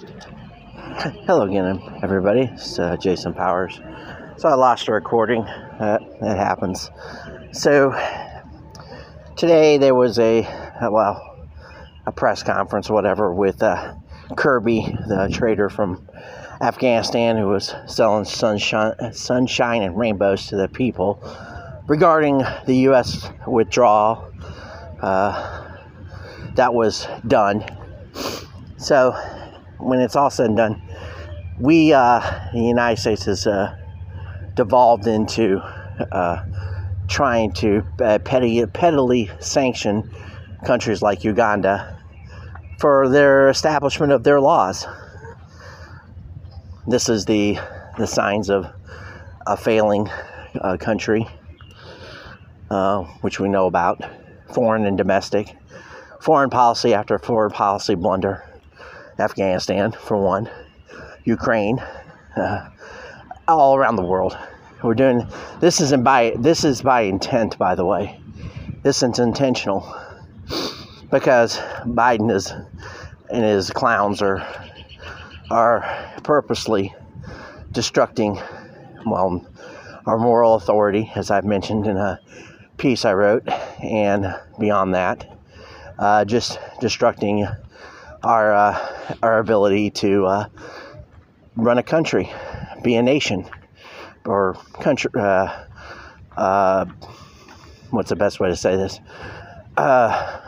Hello again, everybody. It's uh, Jason Powers. So I lost a recording. Uh, it happens. So today there was a uh, well a press conference, whatever, with uh, Kirby, the trader from Afghanistan, who was selling sunshine, sunshine and rainbows to the people regarding the U.S. withdrawal. Uh, that was done. So when it's all said and done, we, uh, the United States, has uh, devolved into uh, trying to uh, petty, pettily sanction countries like Uganda for their establishment of their laws. This is the the signs of a failing uh, country, uh, which we know about, foreign and domestic, foreign policy after foreign policy blunder Afghanistan, for one, Ukraine, uh, all around the world. We're doing this isn't by this is by intent, by the way. This is intentional because Biden is and his clowns are are purposely destructing well our moral authority, as I've mentioned in a piece I wrote, and beyond that, uh, just destructing our uh, our ability to uh, run a country, be a nation, or country. Uh, uh what's the best way to say this? Uh,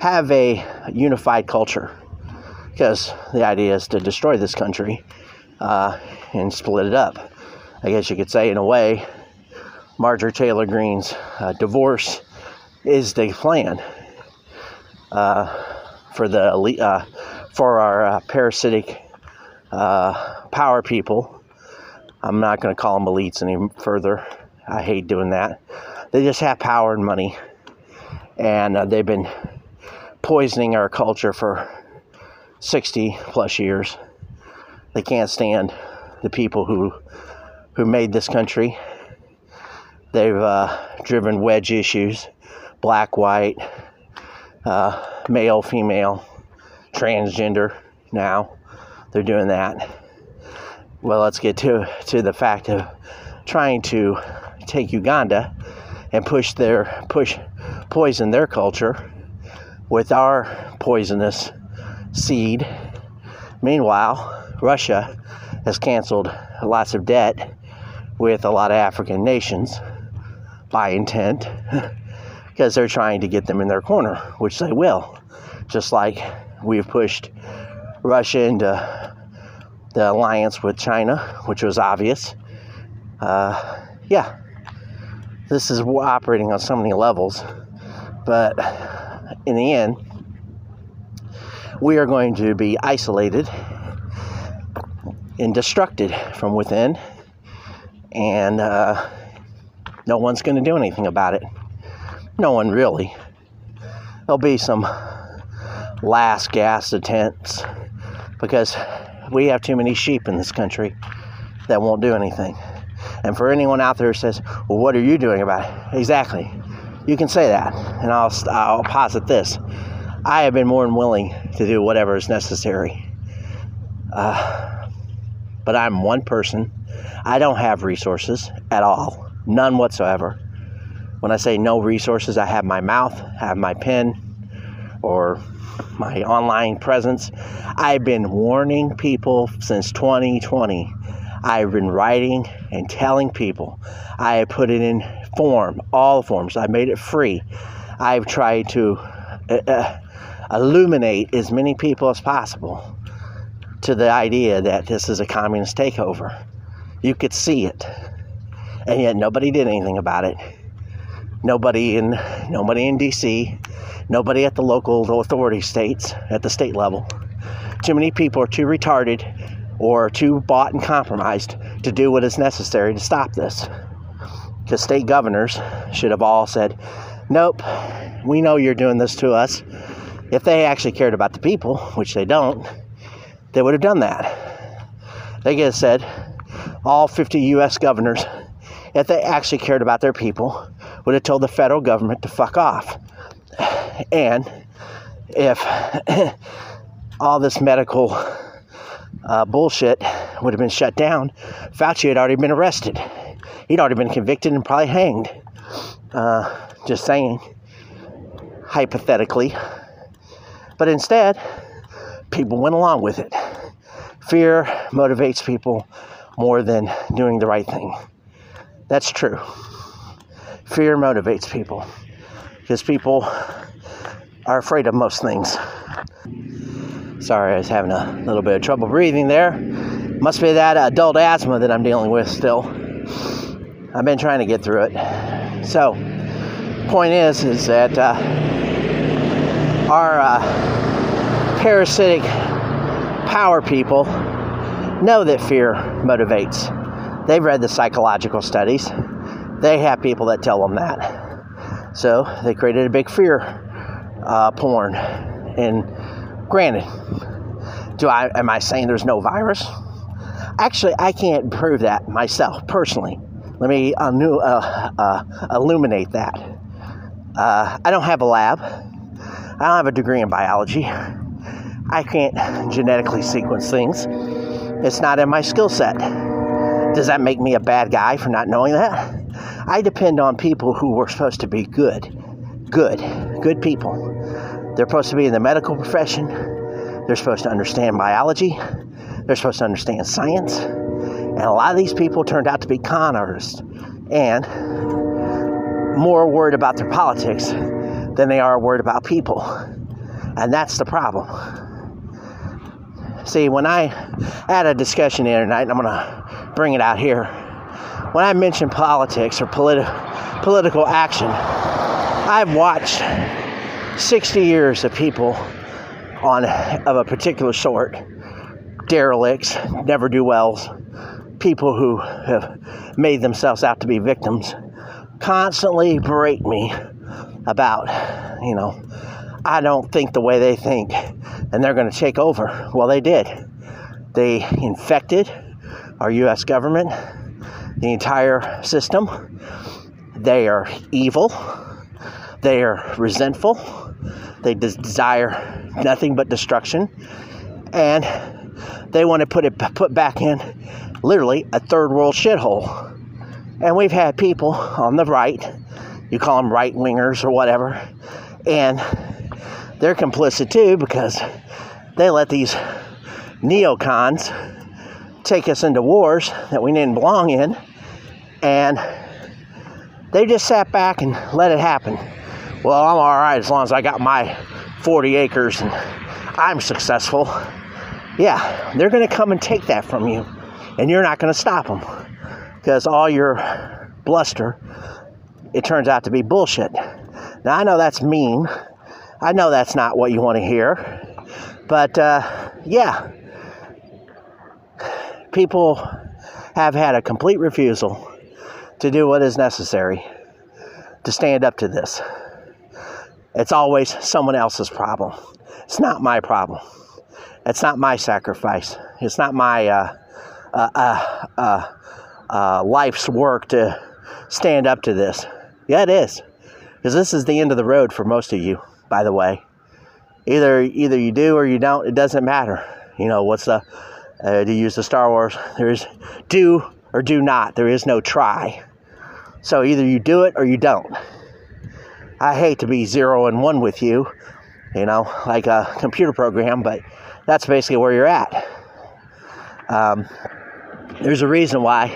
have a unified culture, because the idea is to destroy this country uh, and split it up. I guess you could say, in a way, Marjorie Taylor Greene's divorce is the plan. Uh, for the elite, uh, for our uh, parasitic uh, power people. I'm not going to call them elites any further. I hate doing that. They just have power and money, and uh, they've been poisoning our culture for 60 plus years. They can't stand the people who who made this country. They've uh, driven wedge issues, black, white, uh, male, female, transgender now. They're doing that. Well, let's get to, to the fact of trying to take Uganda and push their push poison their culture with our poisonous seed. Meanwhile, Russia has canceled lots of debt with a lot of African nations by intent. because they're trying to get them in their corner, which they will. Just like we've pushed Russia into the alliance with China, which was obvious. Uh, yeah, this is operating on so many levels, but in the end, we are going to be isolated and destructed from within, and uh, no one's going to do anything about it. No one really. There'll be some last gas attempts because we have too many sheep in this country that won't do anything. And for anyone out there who says, "Well, what are you doing about it?" Exactly. You can say that, and I'll I'll posit this: I have been more than willing to do whatever is necessary. Uh, but I'm one person. I don't have resources at all, none whatsoever. When I say no resources, I have my mouth, I have my pen, or my online presence. I've been warning people since 2020. I've been writing and telling people. I have put it in form, all forms. I made it free. I've tried to uh, uh, illuminate as many people as possible to the idea that this is a communist takeover. You could see it, and yet nobody did anything about it nobody in nobody in DC, nobody at the local authority states at the state level. Too many people are too retarded or too bought and compromised to do what is necessary to stop this. Because state governors should have all said, "Nope, we know you're doing this to us." If they actually cared about the people, which they don't, they would have done that. They could have said, all 50 U.S. governors, if they actually cared about their people, would have told the federal government to fuck off. And if all this medical uh, bullshit would have been shut down, Fauci had already been arrested. He'd already been convicted and probably hanged. Uh, just saying, hypothetically. But instead, people went along with it. Fear motivates people more than doing the right thing. That's true. Fear motivates people because people are afraid of most things. Sorry, I was having a little bit of trouble breathing there. Must be that adult asthma that I'm dealing with still. I've been trying to get through it. So, point is, is that uh, our uh, parasitic power people know that fear motivates. They've read the psychological studies. They have people that tell them that. So they created a big fear uh, porn. And granted, do I am I saying there's no virus? Actually, I can't prove that myself personally. Let me uh, uh, illuminate that. Uh, I don't have a lab. I don't have a degree in biology. I can't genetically sequence things. It's not in my skill set. Does that make me a bad guy for not knowing that? I depend on people who were supposed to be good. Good. Good people. They're supposed to be in the medical profession. They're supposed to understand biology. They're supposed to understand science. And a lot of these people turned out to be con artists and more worried about their politics than they are worried about people. And that's the problem. See, when I had a discussion the other night, and I'm going to bring it out here, when I mention politics or politi- political action, I've watched 60 years of people on of a particular sort, derelicts, never do wells, people who have made themselves out to be victims, constantly berate me about, you know, I don't think the way they think and they're going to take over. Well, they did. They infected our U.S. government, the entire system. They are evil. They are resentful. They desire nothing but destruction. And they want to put it put back in literally a third world shithole. And we've had people on the right, you call them right wingers or whatever, and they're complicit too because they let these neocons take us into wars that we didn't belong in, and they just sat back and let it happen. Well, I'm all right as long as I got my 40 acres and I'm successful. Yeah, they're going to come and take that from you, and you're not going to stop them because all your bluster, it turns out to be bullshit. Now, I know that's mean. I know that's not what you want to hear. But uh, yeah, people have had a complete refusal to do what is necessary to stand up to this. It's always someone else's problem. It's not my problem. It's not my sacrifice. It's not my uh, uh, uh, uh, uh life's work to stand up to this. Yeah, it is. Because this is the end of the road for most of you, by the way. Either either you do or you don't. It doesn't matter. You know what's the uh, to use the Star Wars? There's do or do not. There is no try. So either you do it or you don't. I hate to be zero and one with you, you know, like a computer program, but that's basically where you're at. Um, there's a reason why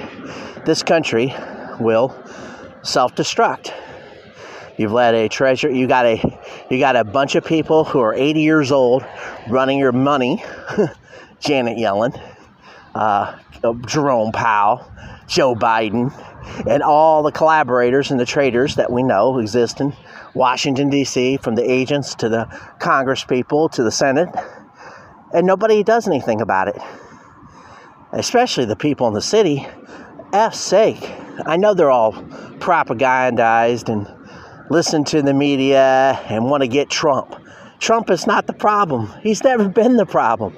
this country will self destruct. You've let a treasure. You got a you got a bunch of people who are 80 years old running your money. Janet Yellen, uh, Jerome Powell, Joe Biden, and all the collaborators and the traitors that we know exist in Washington D.C. From the agents to the Congress people to the Senate, and nobody does anything about it. Especially the people in the city. F's sake. I know they're all propagandized and listen to the media and want to get Trump. Trump is not the problem. He's never been the problem.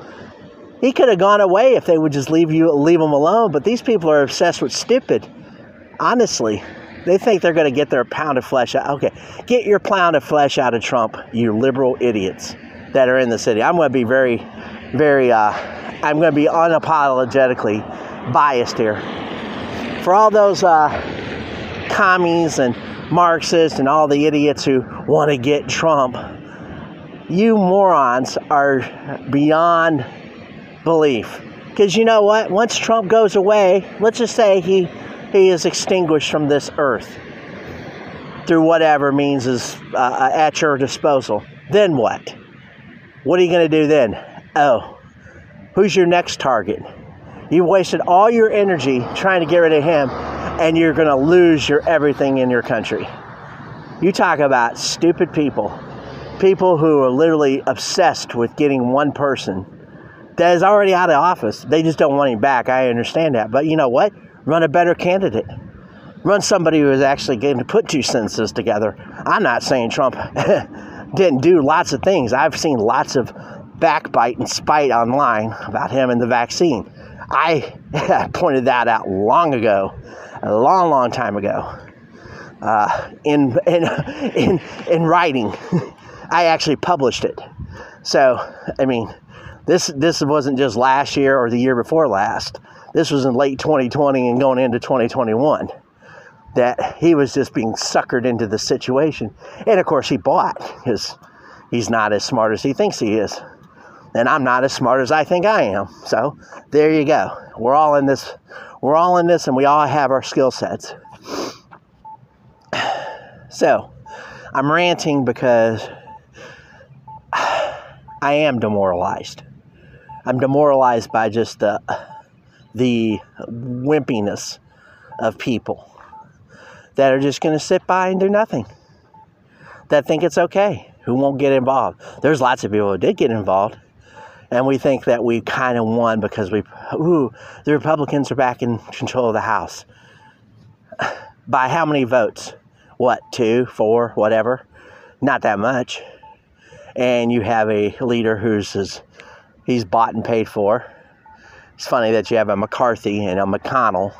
He could have gone away if they would just leave you leave him alone, but these people are obsessed with stupid. Honestly, they think they're going to get their pound of flesh out. Okay, get your pound of flesh out of Trump, you liberal idiots that are in the city. I'm going to be very, very uh, I'm going to be unapologetically biased here. For all those uh, commies and Marxists and all the idiots who want to get Trump, you morons are beyond belief. Because you know what? Once Trump goes away, let's just say he, he is extinguished from this earth through whatever means is uh, at your disposal. Then what? What are you going to do then? Oh, who's your next target? You wasted all your energy trying to get rid of him, and you're going to lose your everything in your country. You talk about stupid people, people who are literally obsessed with getting one person that is already out of office. They just don't want him back. I understand that. But you know what? Run a better candidate. Run somebody who is actually going to put two sentences together. I'm not saying Trump didn't do lots of things. I've seen lots of backbite and spite online about him and the vaccine. I pointed that out long ago, a long, long time ago, uh, in, in, in, in writing. I actually published it. So, I mean, this, this wasn't just last year or the year before last. This was in late 2020 and going into 2021 that he was just being suckered into the situation. And of course, he bought because he's not as smart as he thinks he is and I'm not as smart as I think I am. So there you go. We're all in this. We're all in this, and we all have our skill sets. So I'm ranting because I am demoralized. I'm demoralized by just the the wimpiness of people that are just going to sit by and do nothing. That think it's okay, who won't get involved. There's lots of people who did get involved and we think that we kind of won because we, ooh, the Republicans are back in control of the House. By how many votes? What, two, four, whatever? Not that much. And you have a leader who's his, he's bought and paid for. It's funny that you have a McCarthy and a McConnell,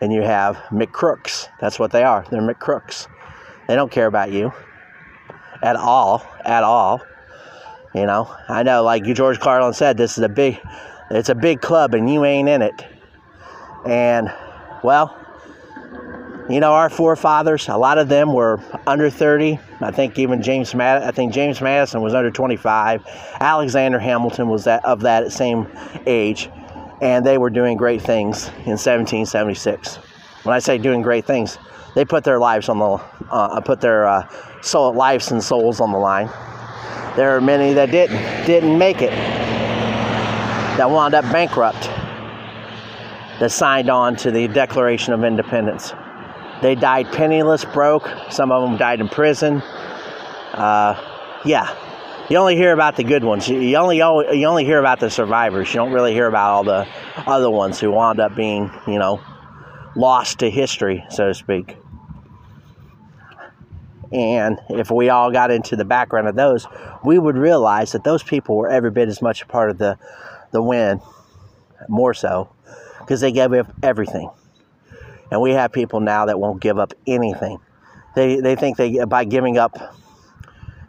and you have McCrooks. That's what they are. They're McCrooks. They don't care about you at all, at all. You know, I know, like George Carlin said, this is a big, it's a big club, and you ain't in it. And well, you know, our forefathers, a lot of them were under 30. I think even James Mad- I think James Madison was under 25. Alexander Hamilton was that of that same age, and they were doing great things in 1776. When I say doing great things, they put their lives on the uh, put their uh, soul, lives and souls on the line. There are many that didn't didn't make it. That wound up bankrupt. That signed on to the Declaration of Independence. They died penniless, broke. Some of them died in prison. Uh, yeah, you only hear about the good ones. You only you only hear about the survivors. You don't really hear about all the other ones who wound up being, you know, lost to history, so to speak. And if we all got into the background of those, we would realize that those people were every bit as much a part of the, the win, more so, because they gave up everything. And we have people now that won't give up anything. They, they think they by giving up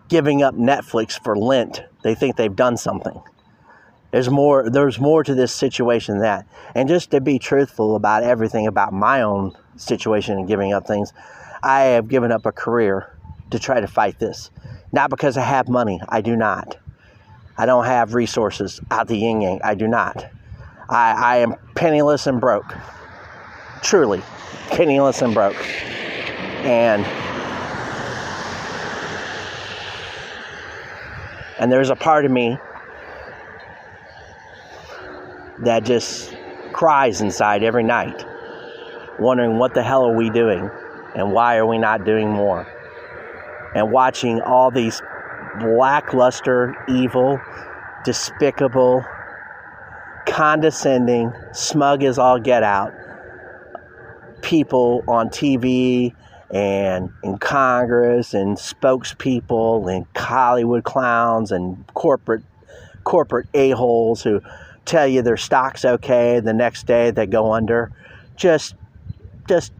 giving up Netflix for Lent, they think they've done something. There's more there's more to this situation than that. And just to be truthful about everything about my own situation and giving up things, I have given up a career to try to fight this. Not because I have money, I do not. I don't have resources out the yin yang, I do not. I, I am penniless and broke. Truly, penniless and broke. And and there's a part of me that just cries inside every night, wondering what the hell are we doing and why are we not doing more? and watching all these lackluster, evil, despicable, condescending, smug as all get out people on TV and in Congress and spokespeople and Hollywood clowns and corporate corporate a-holes who tell you their stock's okay and the next day they go under just just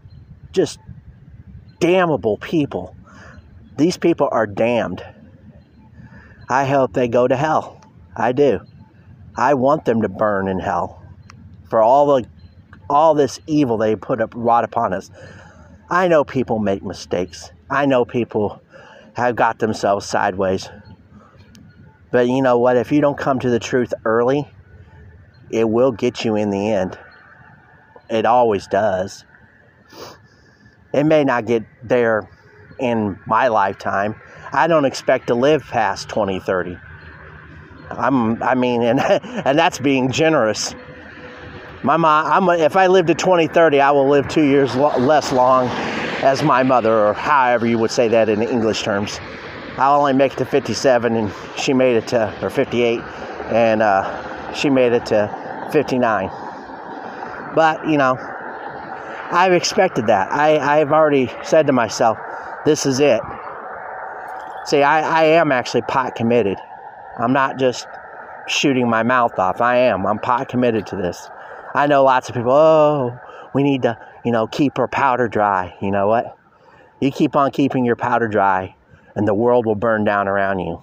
just damnable people these people are damned. I hope they go to hell. I do. I want them to burn in hell for all the all this evil they put up wrought upon us. I know people make mistakes. I know people have got themselves sideways. But you know what? If you don't come to the truth early, it will get you in the end. It always does. It may not get there in my lifetime. I don't expect to live past 2030. I'm I mean and and that's being generous. My mom, I'm if I live to 2030, I will live two years lo- less long as my mother, or however you would say that in English terms. I'll only make it to 57, and she made it to, or 58, and uh, she made it to 59. But, you know, I've expected that. I, I've already said to myself, this is it. See, I, I am actually pot committed. I'm not just shooting my mouth off. I am. I'm pot committed to this. I know lots of people, oh, we need to, you know, keep our powder dry. You know what? You keep on keeping your powder dry, and the world will burn down around you.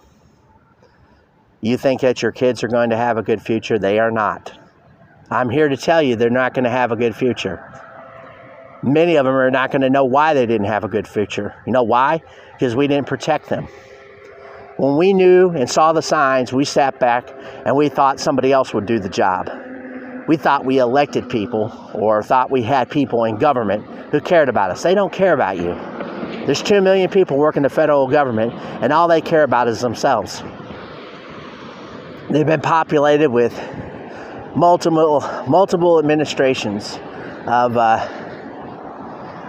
You think that your kids are going to have a good future? They are not. I'm here to tell you they're not going to have a good future. Many of them are not going to know why they didn't have a good future. You know why? Because we didn't protect them. When we knew and saw the signs, we sat back and we thought somebody else would do the job we thought we elected people or thought we had people in government who cared about us. They don't care about you. There's 2 million people working the federal government, and all they care about is themselves. They've been populated with multiple, multiple administrations of, uh,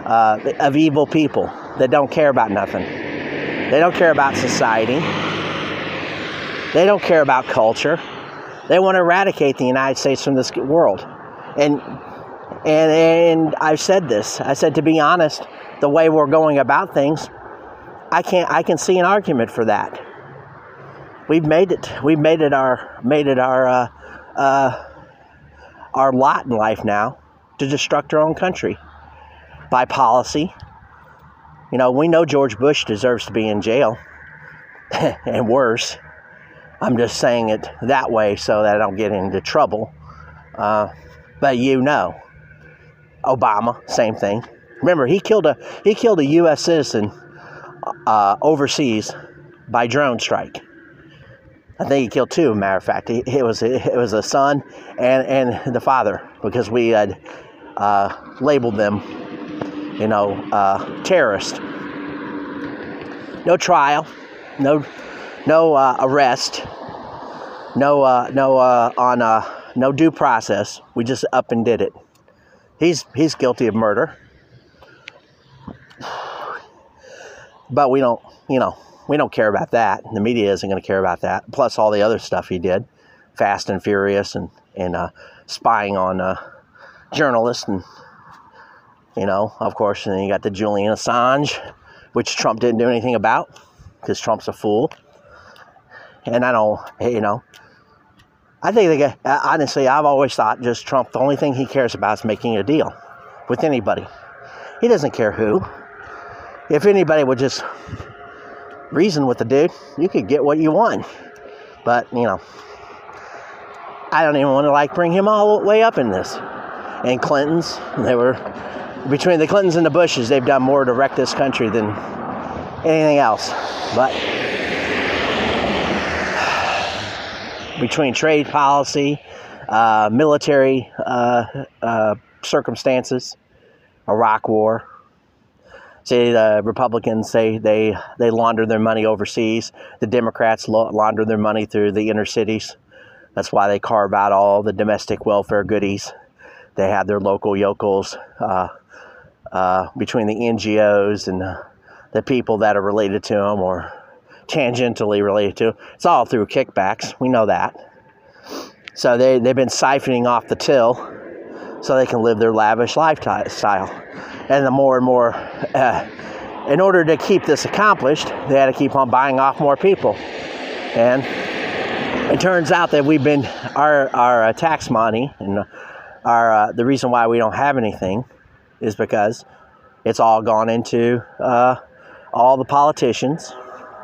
uh, of evil people that don't care about nothing. They don't care about society. They don't care about culture. They want to eradicate the United States from this world. And and and I've said this. I said to be honest, the way we're going about things, I can't I can see an argument for that. We've made it. We've made it our made it our uh, uh, our lot in life now to destruct our own country by policy. You know, we know George Bush deserves to be in jail and worse. I'm just saying it that way so that I don't get into trouble. Uh, but you know, Obama, same thing. Remember, he killed a he killed a U.S. citizen uh, overseas by drone strike. I think he killed two. Matter of fact, it was it was a son and and the father because we had uh, labeled them, you know, uh, terrorist. No trial, no no uh, arrest, no uh, no uh, on uh, no due process. We just up and did it. He's he's guilty of murder, but we don't you know we don't care about that. The media isn't going to care about that. Plus all the other stuff he did, Fast and Furious, and and uh, spying on uh, journalists, and you know of course, and then you got the Julian Assange, which Trump didn't do anything about because Trump's a fool. And I don't, you know, I think they honestly, I've always thought just Trump, the only thing he cares about is making a deal with anybody. He doesn't care who. If anybody would just reason with the dude, you could get what you want. But, you know, I don't even want to like bring him all the way up in this. And Clintons, they were between the Clintons and the Bushes, they've done more to wreck this country than anything else. But between trade policy, uh, military uh, uh, circumstances, Iraq War. Say the Republicans say they they launder their money overseas. The Democrats launder their money through the inner cities. That's why they carve out all the domestic welfare goodies. They have their local yokels uh, uh, between the NGOs and the people that are related to them or tangentially related to. It's all through kickbacks. We know that. So they, they've been siphoning off the till so they can live their lavish lifestyle. And the more and more, uh, in order to keep this accomplished, they had to keep on buying off more people. And it turns out that we've been, our, our uh, tax money and our, uh, the reason why we don't have anything is because it's all gone into uh, all the politicians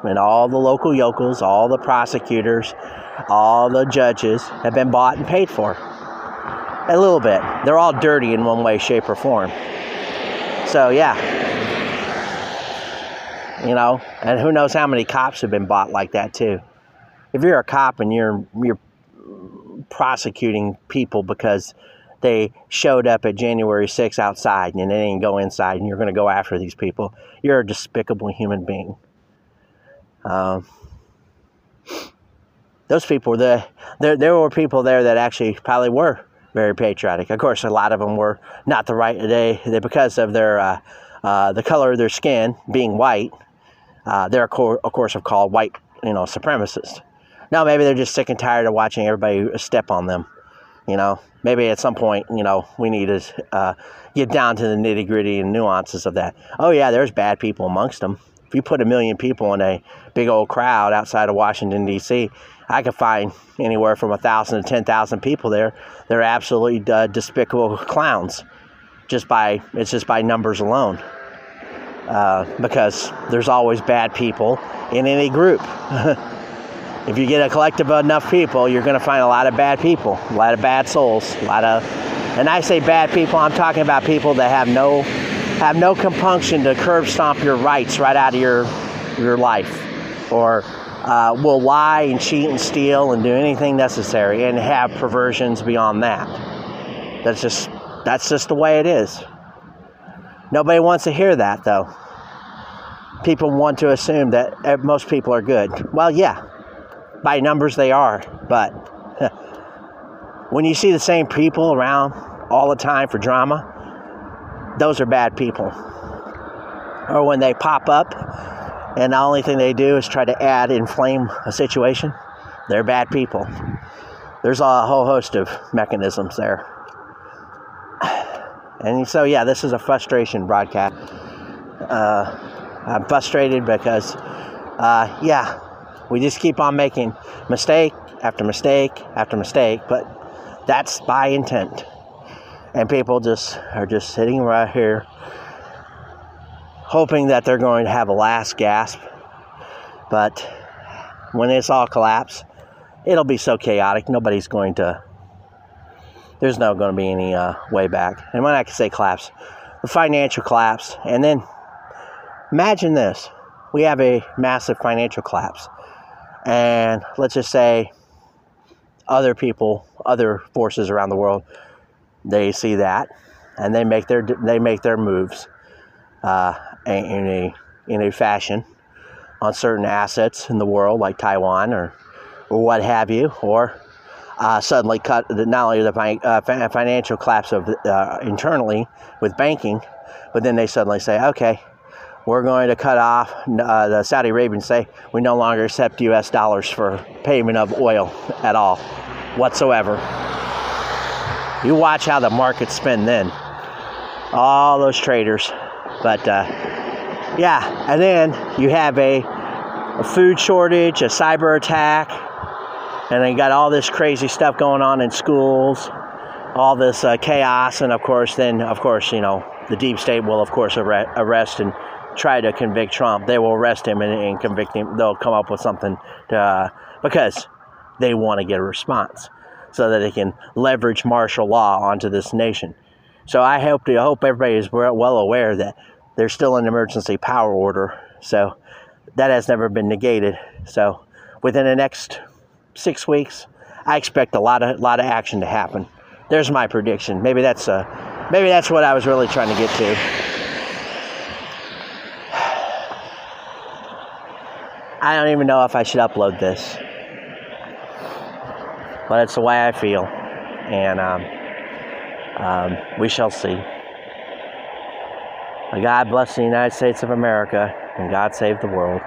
and all the local yokels, all the prosecutors, all the judges have been bought and paid for. A little bit. They're all dirty in one way, shape, or form. So, yeah. You know, and who knows how many cops have been bought like that, too. If you're a cop and you're, you're prosecuting people because they showed up at January 6th outside and they didn't go inside and you're going to go after these people, you're a despicable human being. Um, those people, the, there, there were people there that actually probably were very patriotic. Of course, a lot of them were not the right, they because of their, uh, uh, the color of their skin being white, uh, they're, of course, of called white, you know, supremacists. Now, maybe they're just sick and tired of watching everybody step on them. You know, maybe at some point, you know, we need to uh, get down to the nitty gritty and nuances of that. Oh, yeah, there's bad people amongst them. If you put a million people in a big old crowd outside of Washington, D.C., I could find anywhere from a thousand to ten thousand people there. They're absolutely uh, despicable clowns. Just by it's just by numbers alone, uh, because there's always bad people in any group. if you get a collective of enough people, you're going to find a lot of bad people, a lot of bad souls, a lot of. And I say bad people, I'm talking about people that have no have no compunction to curb stomp your rights right out of your your life, or uh, will lie and cheat and steal and do anything necessary and have perversions beyond that. That's just that's just the way it is. Nobody wants to hear that though. People want to assume that most people are good. Well, yeah, by numbers they are, but when you see the same people around all the time for drama, those are bad people. Or when they pop up and the only thing they do is try to add, inflame a situation, they're bad people. There's a whole host of mechanisms there. And so, yeah, this is a frustration broadcast. Uh, I'm frustrated because, uh, yeah, we just keep on making mistake after mistake after mistake, but that's by intent. And people just are just sitting right here hoping that they're going to have a last gasp. But when it's all collapse, it'll be so chaotic, nobody's going to, there's no going to be any uh, way back. And when I can say collapse, the financial collapse, and then imagine this we have a massive financial collapse and let's just say other people, other forces around the world, they see that and they make their they make their moves uh, in a in a fashion on certain assets in the world, like Taiwan or or what have you, or uh, suddenly cut not only the uh, financial collapse of uh, internally with banking, but then they suddenly say, okay, we're going to cut off, uh, the Saudi Arabians say, we no longer accept US dollars for payment of oil at all, whatsoever. You watch how the markets spin then. All those traders. But uh, yeah, and then you have a, a food shortage, a cyber attack, and then you got all this crazy stuff going on in schools, all this uh, chaos, and of course, then, of course, you know, the deep state will, of course, arrest and try to convict Trump, they will arrest him and, and convict him. They'll come up with something to, uh, because they want to get a response so that they can leverage martial law onto this nation. So I hope I hope everybody is well aware that there's still an emergency power order. So that has never been negated. So within the next six weeks, I expect a lot of lot of action to happen. There's my prediction. Maybe that's uh, maybe that's what I was really trying to get to. I don't even know if I should upload this. But it's the way I feel. And um, um, we shall see. God bless the United States of America and God save the world.